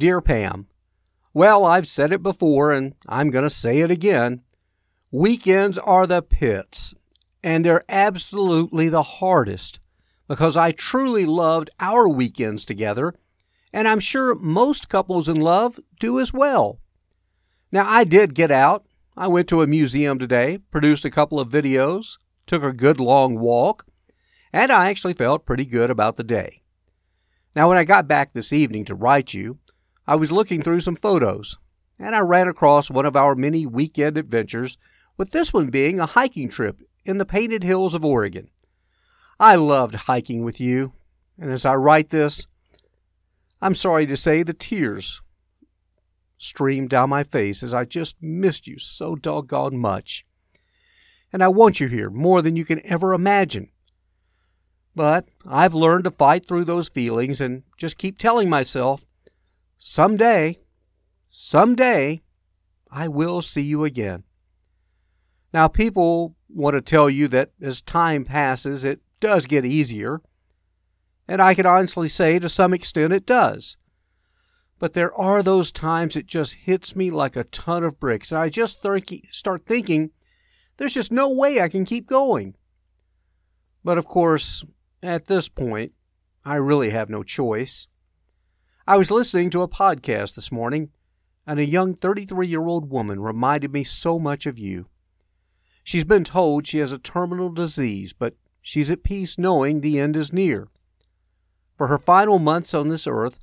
Dear Pam, Well, I've said it before and I'm going to say it again. Weekends are the pits, and they're absolutely the hardest because I truly loved our weekends together, and I'm sure most couples in love do as well. Now, I did get out. I went to a museum today, produced a couple of videos, took a good long walk, and I actually felt pretty good about the day. Now, when I got back this evening to write you, I was looking through some photos, and I ran across one of our many weekend adventures, with this one being a hiking trip in the Painted Hills of Oregon. I loved hiking with you, and as I write this, I'm sorry to say the tears streamed down my face as I just missed you so doggone much. And I want you here more than you can ever imagine. But I've learned to fight through those feelings and just keep telling myself Someday, someday, I will see you again. Now, people want to tell you that as time passes, it does get easier. And I can honestly say to some extent it does. But there are those times it just hits me like a ton of bricks, and I just start thinking there's just no way I can keep going. But of course, at this point, I really have no choice. I was listening to a podcast this morning, and a young 33 year old woman reminded me so much of you. She's been told she has a terminal disease, but she's at peace knowing the end is near. For her final months on this earth,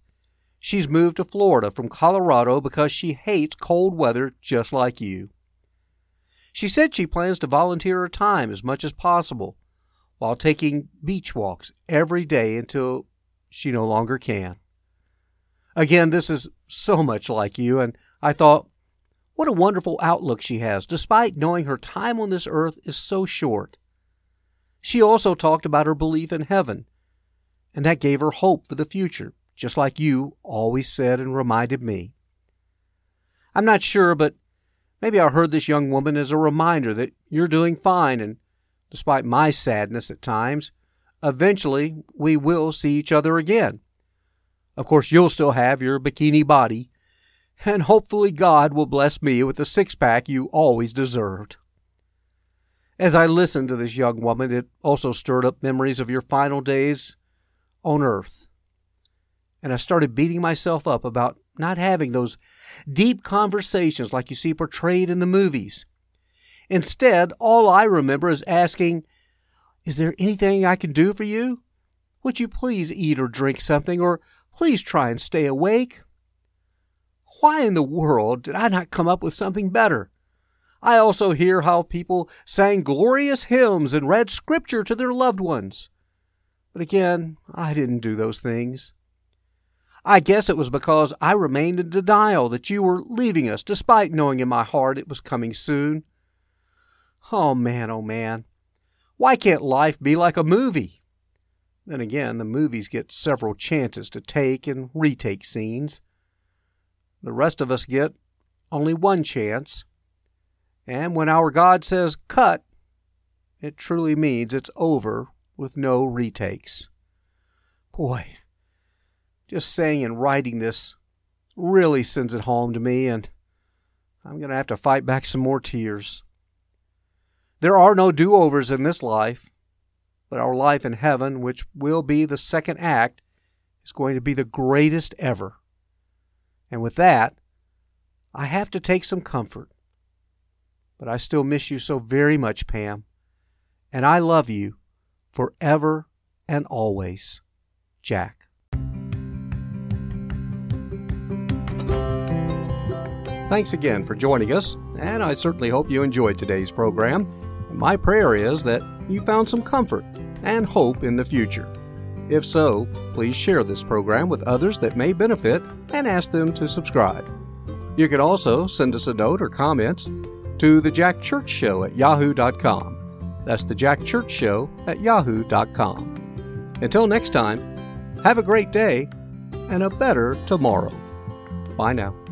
she's moved to Florida from Colorado because she hates cold weather just like you. She said she plans to volunteer her time as much as possible while taking beach walks every day until she no longer can. Again, this is so much like you, and I thought, what a wonderful outlook she has, despite knowing her time on this earth is so short. She also talked about her belief in heaven, and that gave her hope for the future, just like you always said and reminded me. I'm not sure, but maybe I heard this young woman as a reminder that you're doing fine, and despite my sadness at times, eventually we will see each other again. Of course, you'll still have your bikini body, and hopefully God will bless me with the six pack you always deserved. As I listened to this young woman, it also stirred up memories of your final days on earth. And I started beating myself up about not having those deep conversations like you see portrayed in the movies. Instead, all I remember is asking, Is there anything I can do for you? Would you please eat or drink something, or Please try and stay awake. Why in the world did I not come up with something better? I also hear how people sang glorious hymns and read scripture to their loved ones. But again, I didn't do those things. I guess it was because I remained in denial that you were leaving us, despite knowing in my heart it was coming soon. Oh man, oh man. Why can't life be like a movie? Then again, the movies get several chances to take and retake scenes. The rest of us get only one chance. And when our God says cut, it truly means it's over with no retakes. Boy, just saying and writing this really sends it home to me, and I'm going to have to fight back some more tears. There are no do overs in this life but our life in heaven, which will be the second act, is going to be the greatest ever. And with that, I have to take some comfort. But I still miss you so very much, Pam. And I love you forever and always. Jack. Thanks again for joining us, and I certainly hope you enjoyed today's program. And my prayer is that you found some comfort and hope in the future. If so, please share this program with others that may benefit and ask them to subscribe. You can also send us a note or comments to the Jack Church Show at yahoo.com. That's the Jack Church Show at yahoo.com. Until next time, have a great day and a better tomorrow. Bye now.